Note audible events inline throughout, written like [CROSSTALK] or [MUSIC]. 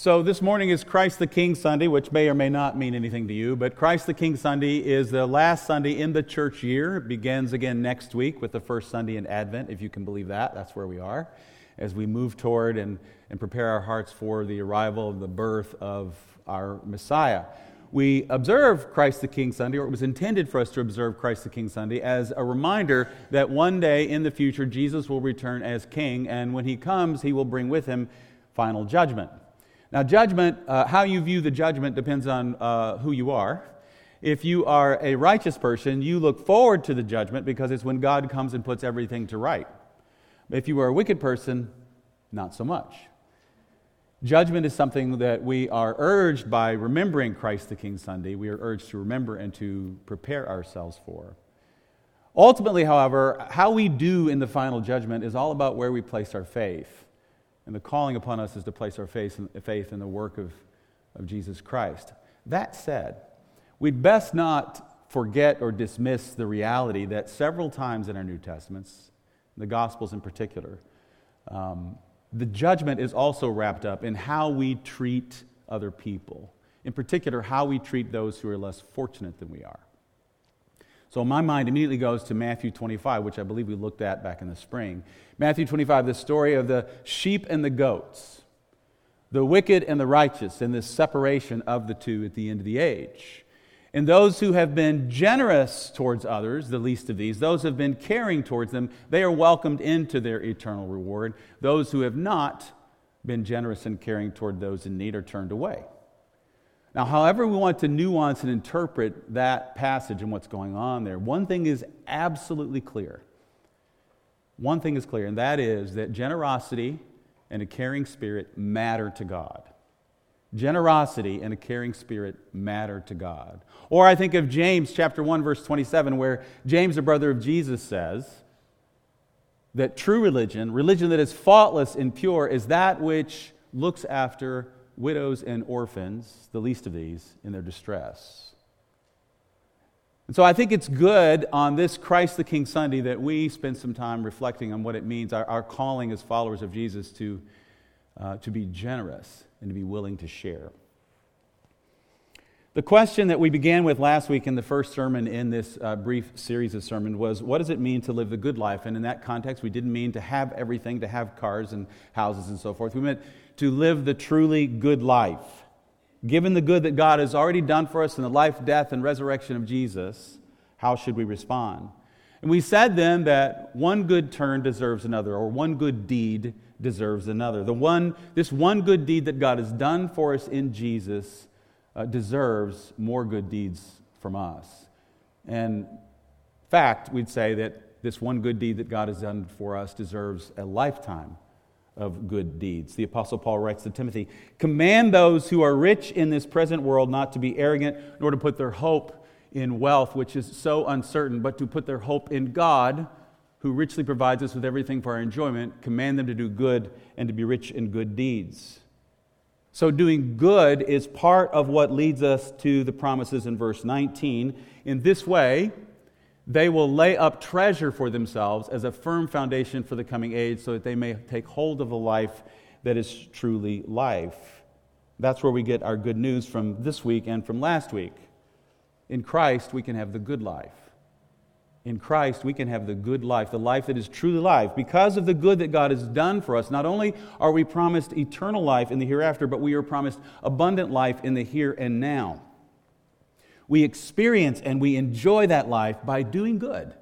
So, this morning is Christ the King Sunday, which may or may not mean anything to you, but Christ the King Sunday is the last Sunday in the church year. It begins again next week with the first Sunday in Advent, if you can believe that. That's where we are as we move toward and, and prepare our hearts for the arrival of the birth of our Messiah. We observe Christ the King Sunday, or it was intended for us to observe Christ the King Sunday, as a reminder that one day in the future Jesus will return as King, and when he comes, he will bring with him final judgment. Now, judgment, uh, how you view the judgment depends on uh, who you are. If you are a righteous person, you look forward to the judgment because it's when God comes and puts everything to right. If you are a wicked person, not so much. Judgment is something that we are urged by remembering Christ the King Sunday. We are urged to remember and to prepare ourselves for. Ultimately, however, how we do in the final judgment is all about where we place our faith. And the calling upon us is to place our faith in, the work of, of Jesus Christ. That said, we'd best not forget or dismiss the reality that several times in our New Testaments, the Gospels in particular, um, the judgment is also wrapped up in how we treat other people. In particular, how we treat those who are less fortunate than we are. So my mind immediately goes to Matthew 25, which I believe we looked at back in the spring. Matthew 25, the story of the sheep and the goats, the wicked and the righteous, and this separation of the two at the end of the age. And those who have been generous towards others, the least of these, those who have been caring towards them, they are welcomed into their eternal reward. Those who have not been generous and caring toward those in need are turned away. Now, however, we want to nuance and interpret that passage and what's going on there, one thing is absolutely clear. One thing is clear, and that is that generosity and a caring spirit matter to God. Generosity and a caring spirit matter to God. Or I think of James chapter 1 verse 27 where James the brother of Jesus says that true religion, religion that is faultless and pure is that which looks after widows and orphans, the least of these, in their distress. And so I think it's good on this Christ the King Sunday that we spend some time reflecting on what it means, our, our calling as followers of Jesus to, uh, to be generous and to be willing to share. The question that we began with last week in the first sermon in this uh, brief series of sermons was what does it mean to live the good life? And in that context, we didn't mean to have everything, to have cars and houses and so forth. We meant to live the truly good life. Given the good that God has already done for us in the life, death, and resurrection of Jesus, how should we respond? And we said then that one good turn deserves another, or one good deed deserves another. The one, this one good deed that God has done for us in Jesus uh, deserves more good deeds from us. And fact, we'd say that this one good deed that God has done for us deserves a lifetime of good deeds. The Apostle Paul writes to Timothy Command those who are rich in this present world not to be arrogant, nor to put their hope in wealth, which is so uncertain, but to put their hope in God, who richly provides us with everything for our enjoyment. Command them to do good and to be rich in good deeds. So, doing good is part of what leads us to the promises in verse 19. In this way, they will lay up treasure for themselves as a firm foundation for the coming age so that they may take hold of the life that is truly life. That's where we get our good news from this week and from last week. In Christ, we can have the good life. In Christ, we can have the good life, the life that is truly life. Because of the good that God has done for us, not only are we promised eternal life in the hereafter, but we are promised abundant life in the here and now. We experience and we enjoy that life by doing good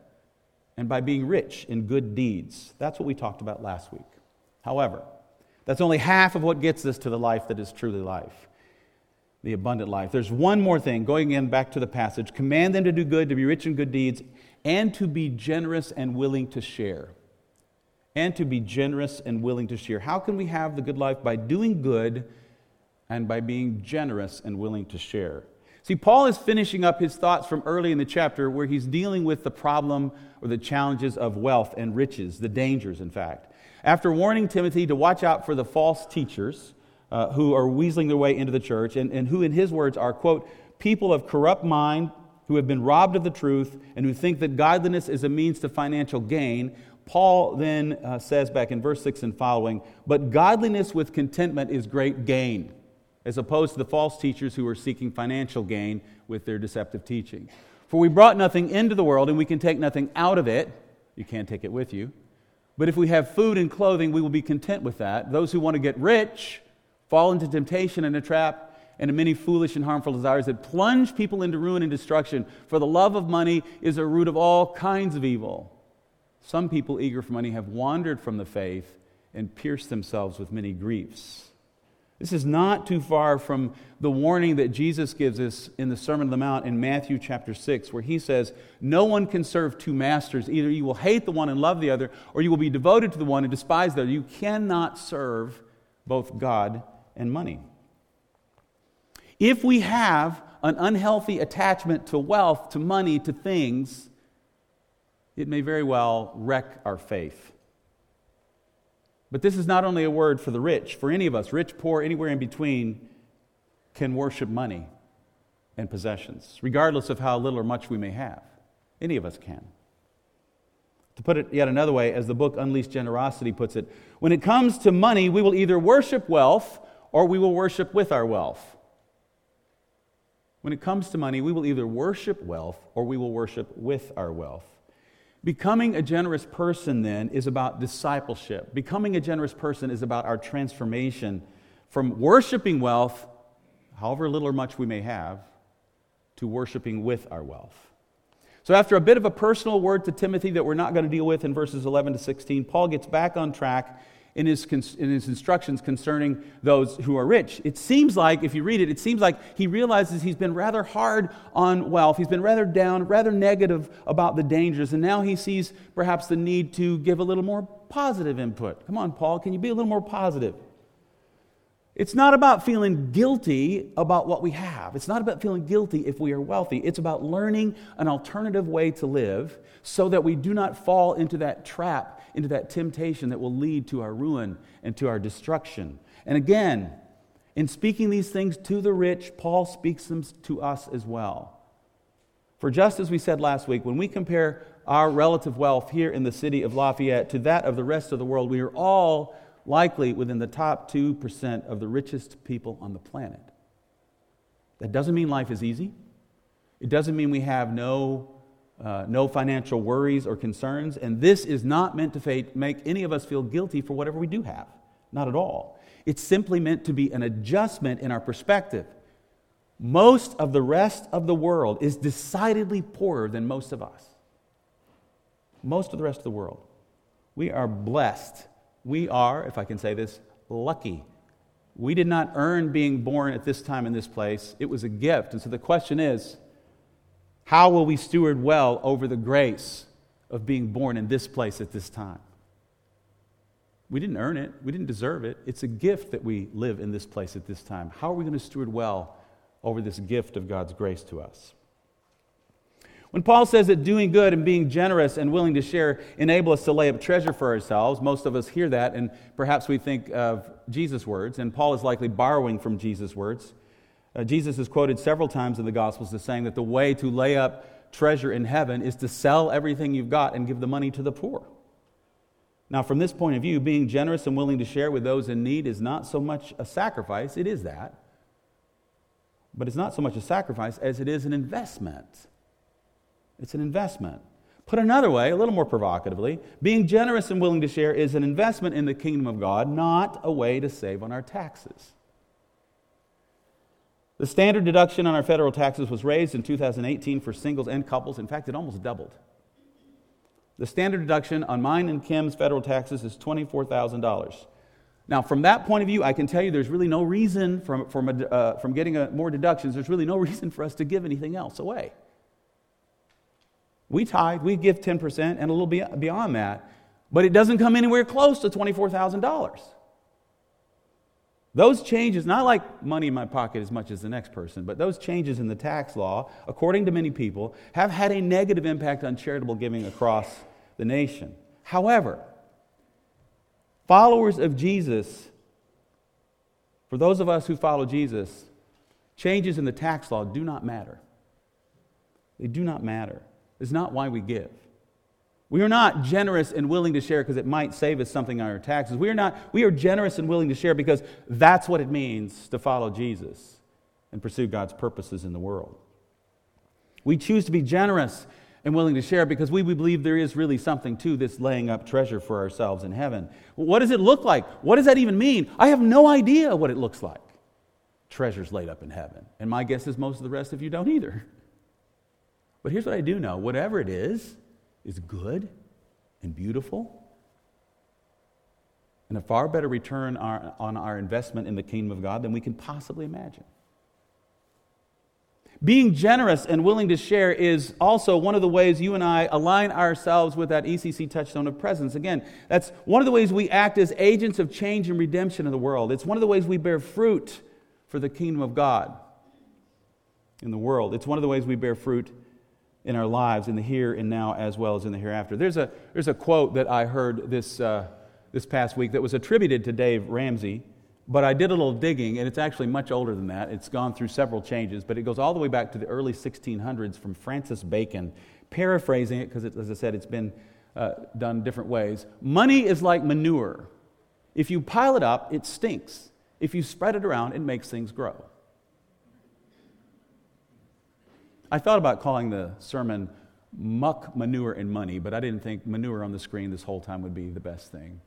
and by being rich in good deeds. That's what we talked about last week. However, that's only half of what gets us to the life that is truly life, the abundant life. There's one more thing, going in back to the passage command them to do good, to be rich in good deeds, and to be generous and willing to share. And to be generous and willing to share. How can we have the good life? By doing good and by being generous and willing to share. See, Paul is finishing up his thoughts from early in the chapter where he's dealing with the problem or the challenges of wealth and riches, the dangers, in fact. After warning Timothy to watch out for the false teachers uh, who are weaseling their way into the church and, and who, in his words, are, quote, people of corrupt mind who have been robbed of the truth and who think that godliness is a means to financial gain, Paul then uh, says back in verse 6 and following, but godliness with contentment is great gain. as opposed to the false teachers who are seeking financial gain with their deceptive teaching. For we brought nothing into the world, and we can take nothing out of it. You can't take it with you. But if we have food and clothing, we will be content with that. Those who want to get rich fall into temptation and a trap and many foolish and harmful desires that plunge people into ruin and destruction. For the love of money is a root of all kinds of evil. Some people eager for money have wandered from the faith and pierced themselves with many griefs. This is not too far from the warning that Jesus gives us in the Sermon on the Mount in Matthew chapter 6, where he says, No one can serve two masters. Either you will hate the one and love the other, or you will be devoted to the one and despise the other. You cannot serve both God and money. If we have an unhealthy attachment to wealth, to money, to things, it may very well wreck our faith. But this is not only a word for the rich, for any of us, rich, poor, anywhere in between, can worship money and possessions, regardless of how little or much we may have. Any of us can. To put it yet another way, as the book Unleashed Generosity puts it, when it comes to money, we will either worship wealth or we will worship with our wealth. When it comes to money, we will either worship wealth or we will worship with our wealth. Becoming a generous person, then, is about discipleship. Becoming a generous person is about our transformation from worshiping wealth, however little or much we may have, to worshiping with our wealth. So, after a bit of a personal word to Timothy that we're not going to deal with in verses 11 to 16, Paul gets back on track in his, in his instructions concerning those who are rich. It seems like, if you read it, it seems like he realizes he's been rather hard on wealth. He's been rather down, rather negative about the dangers, and now he sees perhaps the need to give a little more positive input. Come on, Paul, can you be a little more positive? It's not about feeling guilty about what we have. It's not about feeling guilty if we are wealthy. It's about learning an alternative way to live so that we do not fall into that trap, into that temptation that will lead to our ruin and to our destruction. And again, in speaking these things to the rich, Paul speaks them to us as well. For just as we said last week, when we compare our relative wealth here in the city of Lafayette to that of the rest of the world, we are all likely within the top 2% of the richest people on the planet. That doesn't mean life is easy. It doesn't mean we have no, uh, no financial worries or concerns. And this is not meant to make any of us feel guilty for whatever we do have. Not at all. It's simply meant to be an adjustment in our perspective. Most of the rest of the world is decidedly poorer than most of us. Most of the rest of the world. We are blessed we are, if I can say this, lucky. We did not earn being born at this time in this place, it was a gift. And so the question is how will we steward well over the grace of being born in this place at this time? We didn't earn it. We didn't deserve it. It's a gift that we live in this place at this time. How are we going to steward well over this gift of God's grace to us? When Paul says that doing good and being generous and willing to share enable us to lay up treasure for ourselves, most of us hear that and perhaps we think of Jesus' words, and Paul is likely borrowing from Jesus' words. Uh, Jesus is quoted several times in the Gospels as saying that the way to lay up treasure in heaven is to sell everything you've got and give the money to the poor. Now, from this point of view, being generous and willing to share with those in need is not so much a sacrifice, it is that. But it's not so much a sacrifice as it is an investment. It's an investment. Put another way, a little more provocatively, being generous and willing to share is an investment in the kingdom of God, not a way to save on our taxes. The standard deduction on our federal taxes was raised in 2018 for singles and couples. In fact, it almost doubled. The standard deduction on mine and Kim's federal taxes is $24,000. Now, from that point of view, I can tell you there's really no reason from, from, a, uh, from getting a, more deductions, there's really no [LAUGHS] reason for us to give anything else away. We tithe, we give 10% and a little beyond that, but it doesn't come anywhere close to $24,000. Those changes, not like money in my pocket as much as the next person, but those changes in the tax law, according to many people, have had a negative impact on charitable giving across the nation. However, followers of Jesus, for those of us who follow Jesus, changes in the tax law do not matter. They do not matter It's not why we give. We are not generous and willing to share because it might save us something on our taxes. We are not we are generous and willing to share because that's what it means to follow Jesus and pursue God's purposes in the world. We choose to be generous and willing to share because we, we believe there is really something to this laying up treasure for ourselves in heaven. What does it look like? What does that even mean? I have no idea what it looks like. Treasures laid up in heaven. And my guess is most of the rest of you don't either. But here's what I do know whatever it is, is good and beautiful and a far better return on our investment in the kingdom of God than we can possibly imagine. Being generous and willing to share is also one of the ways you and I align ourselves with that ECC touchstone of presence. Again, that's one of the ways we act as agents of change and redemption in the world. It's one of the ways we bear fruit for the kingdom of God in the world. It's one of the ways we bear fruit in our lives, in the here and now, as well as in the hereafter. There's a, there's a quote that I heard this, uh, this past week that was attributed to Dave Ramsey. But I did a little digging, and it's actually much older than that. It's gone through several changes, but it goes all the way back to the early 1600s from Francis Bacon. Paraphrasing it, because as I said, it's been uh, done different ways. Money is like manure. If you pile it up, it stinks. If you spread it around, it makes things grow. I thought about calling the sermon Muck, Manure, and Money, but I didn't think manure on the screen this whole time would be the best thing.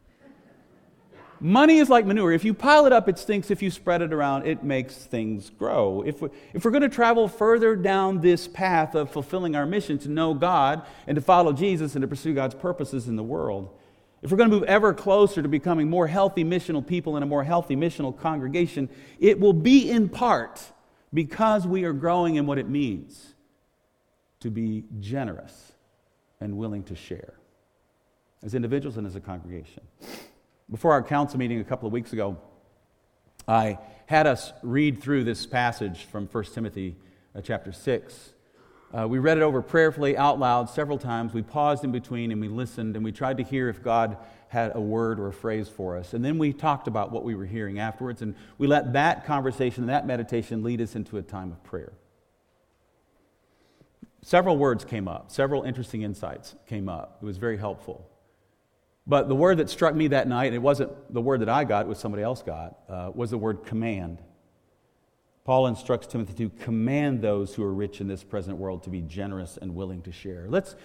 Money is like manure. If you pile it up, it stinks. If you spread it around, it makes things grow. If, we, if we're going to travel further down this path of fulfilling our mission to know God and to follow Jesus and to pursue God's purposes in the world, if we're going to move ever closer to becoming more healthy missional people in a more healthy missional congregation, it will be in part because we are growing in what it means to be generous and willing to share as individuals and as a congregation. Before our council meeting a couple of weeks ago, I had us read through this passage from 1 Timothy uh, chapter 6. Uh, we read it over prayerfully out loud several times. We paused in between and we listened and we tried to hear if God had a word or a phrase for us. And then we talked about what we were hearing afterwards, and we let that conversation, and that meditation lead us into a time of prayer. Several words came up, several interesting insights came up. It was very helpful. But the word that struck me that night, and it wasn't the word that I got, it was somebody else got, uh, was the word command. Paul instructs Timothy to command those who are rich in this present world to be generous and willing to share. Let's,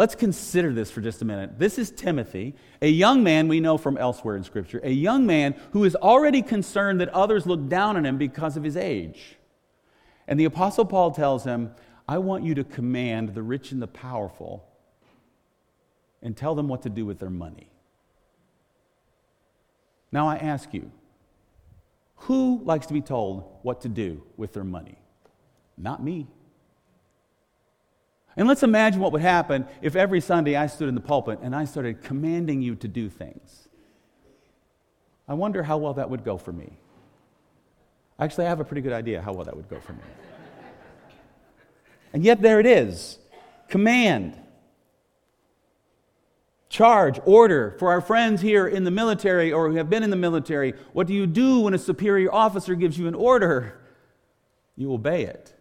let's consider this for just a minute. This is Timothy, a young man we know from elsewhere in Scripture, a young man who is already concerned that others look down on him because of his age. And the Apostle Paul tells him, I want you to command the rich and the powerful and tell them what to do with their money. Now I ask you, who likes to be told what to do with their money? Not me. And let's imagine what would happen if every Sunday I stood in the pulpit and I started commanding you to do things. I wonder how well that would go for me. Actually, I have a pretty good idea how well that would go for me. and yet, there it is command charge, order for our friends here in the military or who have been in the military. What do you do when a superior officer gives you an order? You obey it.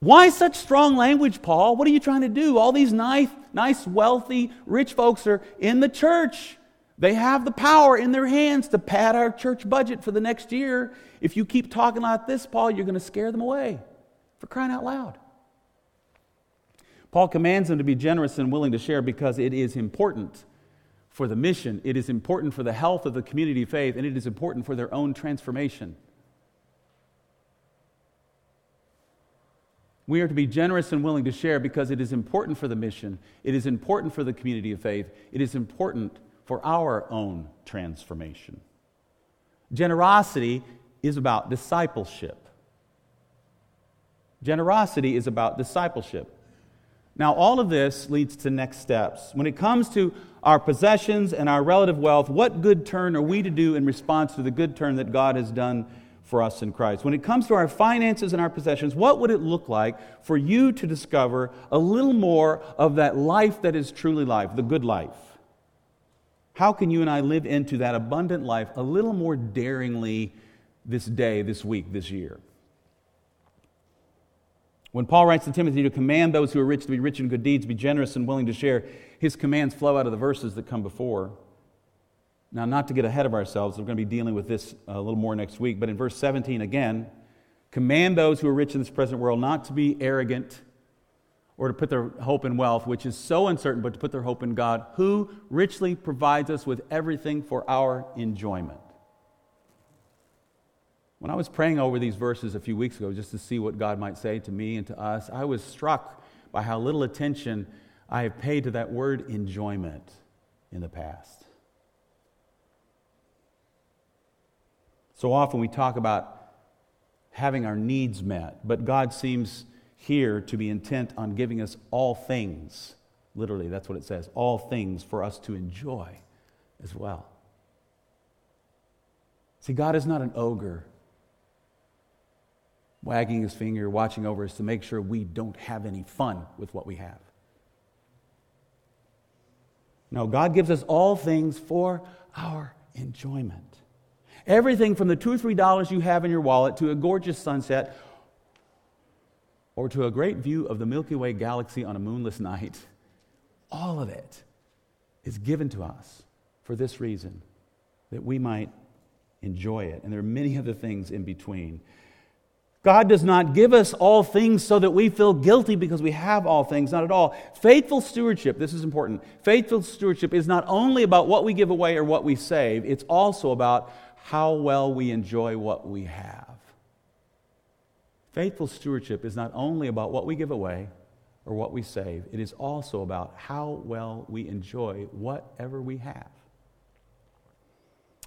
Why such strong language, Paul? What are you trying to do? All these nice, nice, wealthy, rich folks are in the church. They have the power in their hands to pad our church budget for the next year. If you keep talking like this, Paul, you're going to scare them away. For crying out loud. Paul commands them to be generous and willing to share because it is important for the mission, it is important for the health of the community of faith, and it is important for their own transformation. We are to be generous and willing to share because it is important for the mission, it is important for the community of faith, it is important for our own transformation. Generosity is about discipleship. Generosity is about discipleship. Now, all of this leads to next steps. When it comes to our possessions and our relative wealth, what good turn are we to do in response to the good turn that God has done for us in Christ? When it comes to our finances and our possessions, what would it look like for you to discover a little more of that life that is truly life, the good life? How can you and I live into that abundant life a little more daringly this day, this week, this year? When Paul writes to Timothy to command those who are rich to be rich in good deeds, be generous and willing to share, his commands flow out of the verses that come before. Now, not to get ahead of ourselves, we're going to be dealing with this a little more next week, but in verse 17 again, command those who are rich in this present world not to be arrogant or to put their hope in wealth, which is so uncertain, but to put their hope in God, who richly provides us with everything for our enjoyment. When I was praying over these verses a few weeks ago, just to see what God might say to me and to us, I was struck by how little attention I have paid to that word enjoyment in the past. So often we talk about having our needs met, but God seems here to be intent on giving us all things. Literally, that's what it says all things for us to enjoy as well. See, God is not an ogre wagging his finger, watching over us to make sure we don't have any fun with what we have. No, God gives us all things for our enjoyment. Everything from the two or three dollars you have in your wallet to a gorgeous sunset or to a great view of the Milky Way galaxy on a moonless night, all of it is given to us for this reason that we might enjoy it. And there are many other things in between. God does not give us all things so that we feel guilty because we have all things, not at all. Faithful stewardship, this is important. Faithful stewardship is not only about what we give away or what we save, it's also about how well we enjoy what we have. Faithful stewardship is not only about what we give away or what we save, it is also about how well we enjoy whatever we have.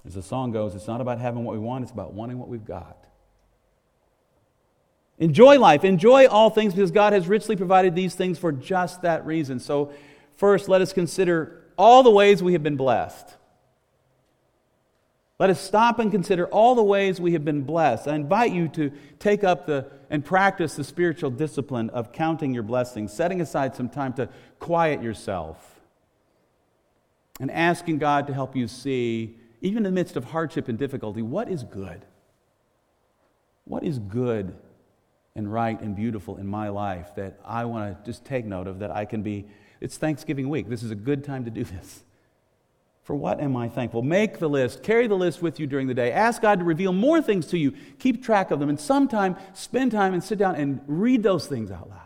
As the song goes, it's not about having what we want, it's about wanting what we've got. Enjoy life. Enjoy all things because God has richly provided these things for just that reason. So, first, let us consider all the ways we have been blessed. Let us stop and consider all the ways we have been blessed. I invite you to take up the and practice the spiritual discipline of counting your blessings, setting aside some time to quiet yourself, and asking God to help you see, even in the midst of hardship and difficulty, what is good? What is good and right and beautiful in my life that I want to just take note of that I can be. It's Thanksgiving week. This is a good time to do this. For what am I thankful? Make the list. Carry the list with you during the day. Ask God to reveal more things to you. Keep track of them. And sometime, spend time and sit down and read those things out loud.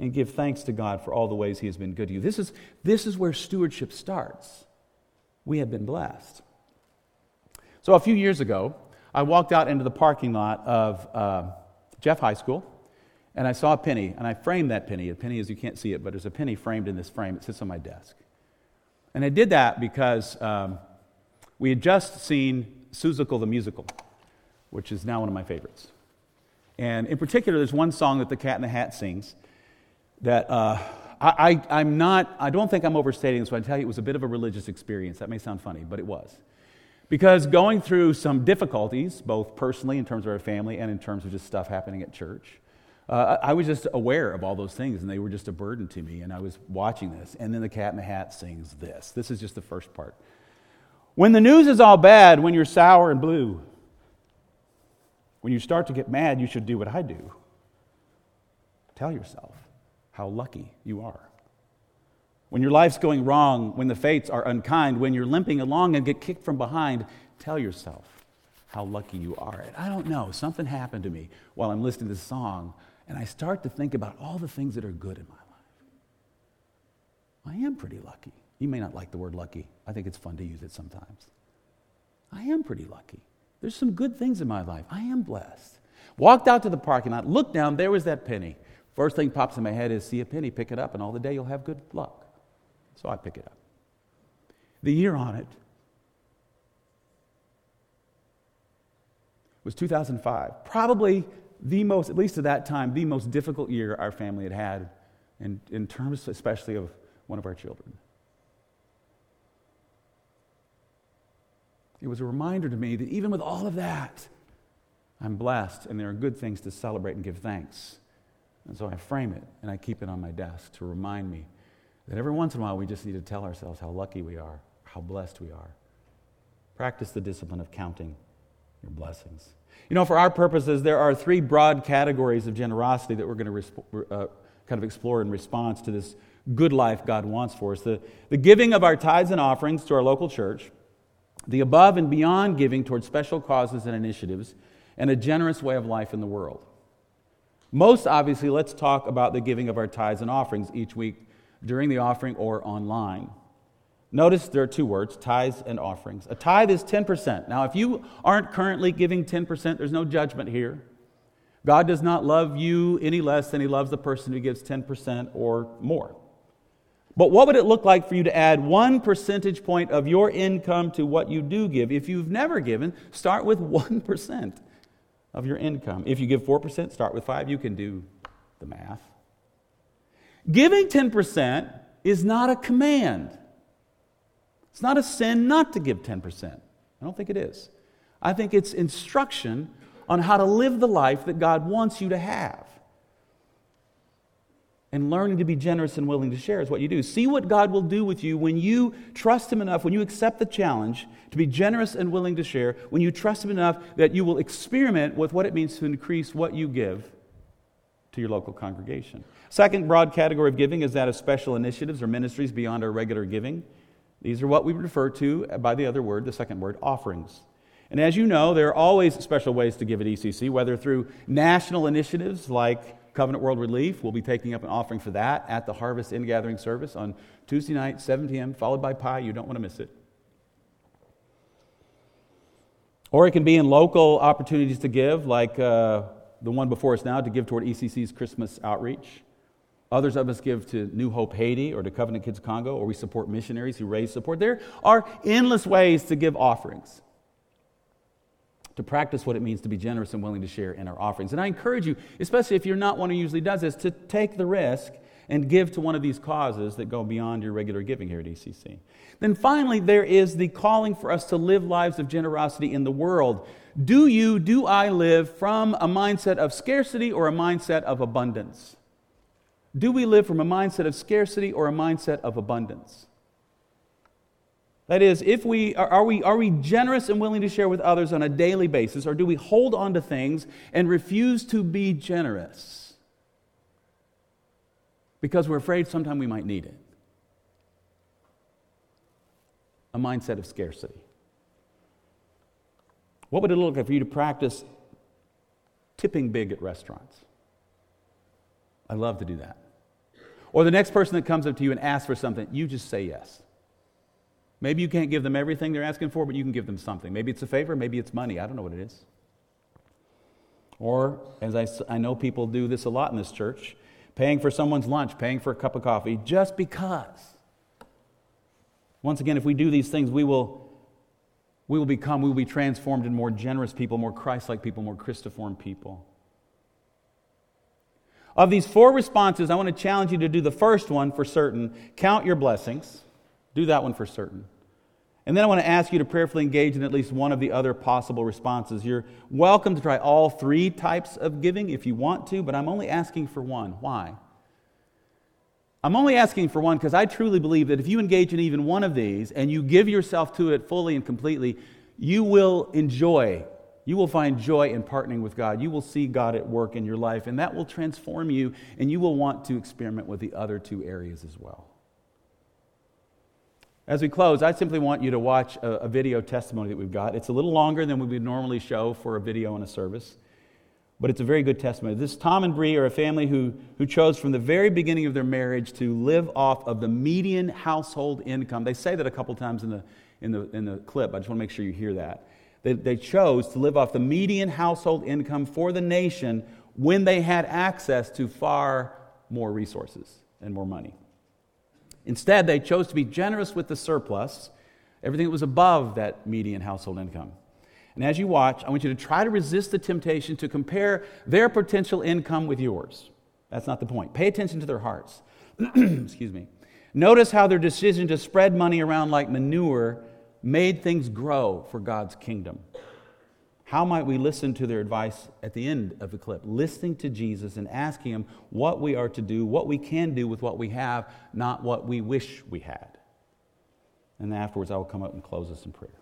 And give thanks to God for all the ways He has been good to you. This is, this is where stewardship starts. We have been blessed. So, a few years ago, I walked out into the parking lot of uh, Jeff High School, and I saw a penny, and I framed that penny. A penny as you can't see it, but there's a penny framed in this frame. It sits on my desk. And I did that because um, we had just seen Seussical the Musical, which is now one of my favorites. And in particular, there's one song that the Cat in the Hat sings that uh, I, I, am not, I don't think I'm overstating this when I tell you it was a bit of a religious experience. That may sound funny, but it was. Because going through some difficulties, both personally in terms of our family and in terms of just stuff happening at church, uh, I was just aware of all those things, and they were just a burden to me. And I was watching this. And then the cat in the hat sings this. This is just the first part. When the news is all bad, when you're sour and blue, when you start to get mad, you should do what I do. Tell yourself how lucky you are when your life's going wrong, when the fates are unkind, when you're limping along and get kicked from behind, tell yourself how lucky you are. And I don't know, something happened to me while I'm listening to this song, and I start to think about all the things that are good in my life. I am pretty lucky. You may not like the word lucky. I think it's fun to use it sometimes. I am pretty lucky. There's some good things in my life. I am blessed. Walked out to the parking lot, looked down, there was that penny. First thing pops in my head is see a penny, pick it up, and all the day you'll have good luck. So I pick it up. The year on it was 2005. Probably the most, at least at that time, the most difficult year our family had had in, in terms especially of one of our children. It was a reminder to me that even with all of that, I'm blessed and there are good things to celebrate and give thanks. And so I frame it and I keep it on my desk to remind me that every once in a while we just need to tell ourselves how lucky we are, how blessed we are. Practice the discipline of counting your blessings. You know, for our purposes, there are three broad categories of generosity that we're going to resp- uh, kind of explore in response to this good life God wants for us. The, the giving of our tithes and offerings to our local church, the above and beyond giving towards special causes and initiatives, and a generous way of life in the world. Most obviously, let's talk about the giving of our tithes and offerings each week during the offering or online. Notice there are two words tithes and offerings. A tithe is 10%. Now, if you aren't currently giving 10%, there's no judgment here. God does not love you any less than he loves the person who gives 10% or more. But what would it look like for you to add one percentage point of your income to what you do give? If you've never given, start with [LAUGHS] 1% of your income. If you give 4%, start with 5. You can do the math. Giving 10% is not a command. It's not a sin not to give 10%. I don't think it is. I think it's instruction on how to live the life that God wants you to have. And learning to be generous and willing to share is what you do. See what God will do with you when you trust Him enough, when you accept the challenge to be generous and willing to share, when you trust Him enough that you will experiment with what it means to increase what you give to your local congregation. Second broad category of giving is that of special initiatives or ministries beyond our regular giving. These are what we refer to by the other word, the second word, offerings. And as you know, there are always special ways to give at ECC, whether through national initiatives like Covenant World Relief. We'll be taking up an offering for that at the Harvest Ingathering service on Tuesday night, 7 p.m., followed by pie. You don't want to miss it. Or it can be in local opportunities to give, like uh, the one before us now, to give toward ECC's Christmas outreach. Others of us give to New Hope Haiti or to Covenant Kids Congo, or we support missionaries who raise support. There are endless ways to give offerings, to practice what it means to be generous and willing to share in our offerings. And I encourage you, especially if you're not one who usually does this, to take the risk and give to one of these causes that go beyond your regular giving here at ECC. Then finally, there is the calling for us to live lives of generosity in the world. Do you, do I live from a mindset of scarcity or a mindset of abundance? Do we live from a mindset of scarcity or a mindset of abundance? That is, if we are, we are we generous and willing to share with others on a daily basis, or do we hold on to things and refuse to be generous because we're afraid sometime we might need it? A mindset of scarcity. What would it look like for you to practice tipping big at restaurants? I love to do that. Or the next person that comes up to you and asks for something, you just say yes. Maybe you can't give them everything they're asking for, but you can give them something. Maybe it's a favor, maybe it's money. I don't know what it is. Or, as I, I know people do this a lot in this church, paying for someone's lunch, paying for a cup of coffee, just because. Once again, if we do these things, we will, we will become, we will be transformed in more generous people, more Christ like people, more Christiform people. Of these four responses, I want to challenge you to do the first one for certain count your blessings. Do that one for certain. And then I want to ask you to prayerfully engage in at least one of the other possible responses. You're welcome to try all three types of giving if you want to, but I'm only asking for one. Why? I'm only asking for one because I truly believe that if you engage in even one of these and you give yourself to it fully and completely, you will enjoy you will find joy in partnering with God. You will see God at work in your life, and that will transform you, and you will want to experiment with the other two areas as well. As we close, I simply want you to watch a, a, video testimony that we've got. It's a little longer than we would normally show for a video in a service, but it's a very good testimony. This Tom and Bree are a family who, who chose from the very beginning of their marriage to live off of the median household income. They say that a couple times in the, in the, in the clip. I just want to make sure you hear that. They, they chose to live off the median household income for the nation when they had access to far more resources and more money. Instead, they chose to be generous with the surplus, everything that was above that median household income. And as you watch, I want you to try to resist the temptation to compare their potential income with yours. That's not the point. Pay attention to their hearts. [CLEARS THROAT] Excuse me. Notice how their decision to spread money around like manure made things grow for God's kingdom. How might we listen to their advice at the end of the clip? Listening to Jesus and asking Him what we are to do, what we can do with what we have, not what we wish we had. And afterwards, I will come up and close us in prayer.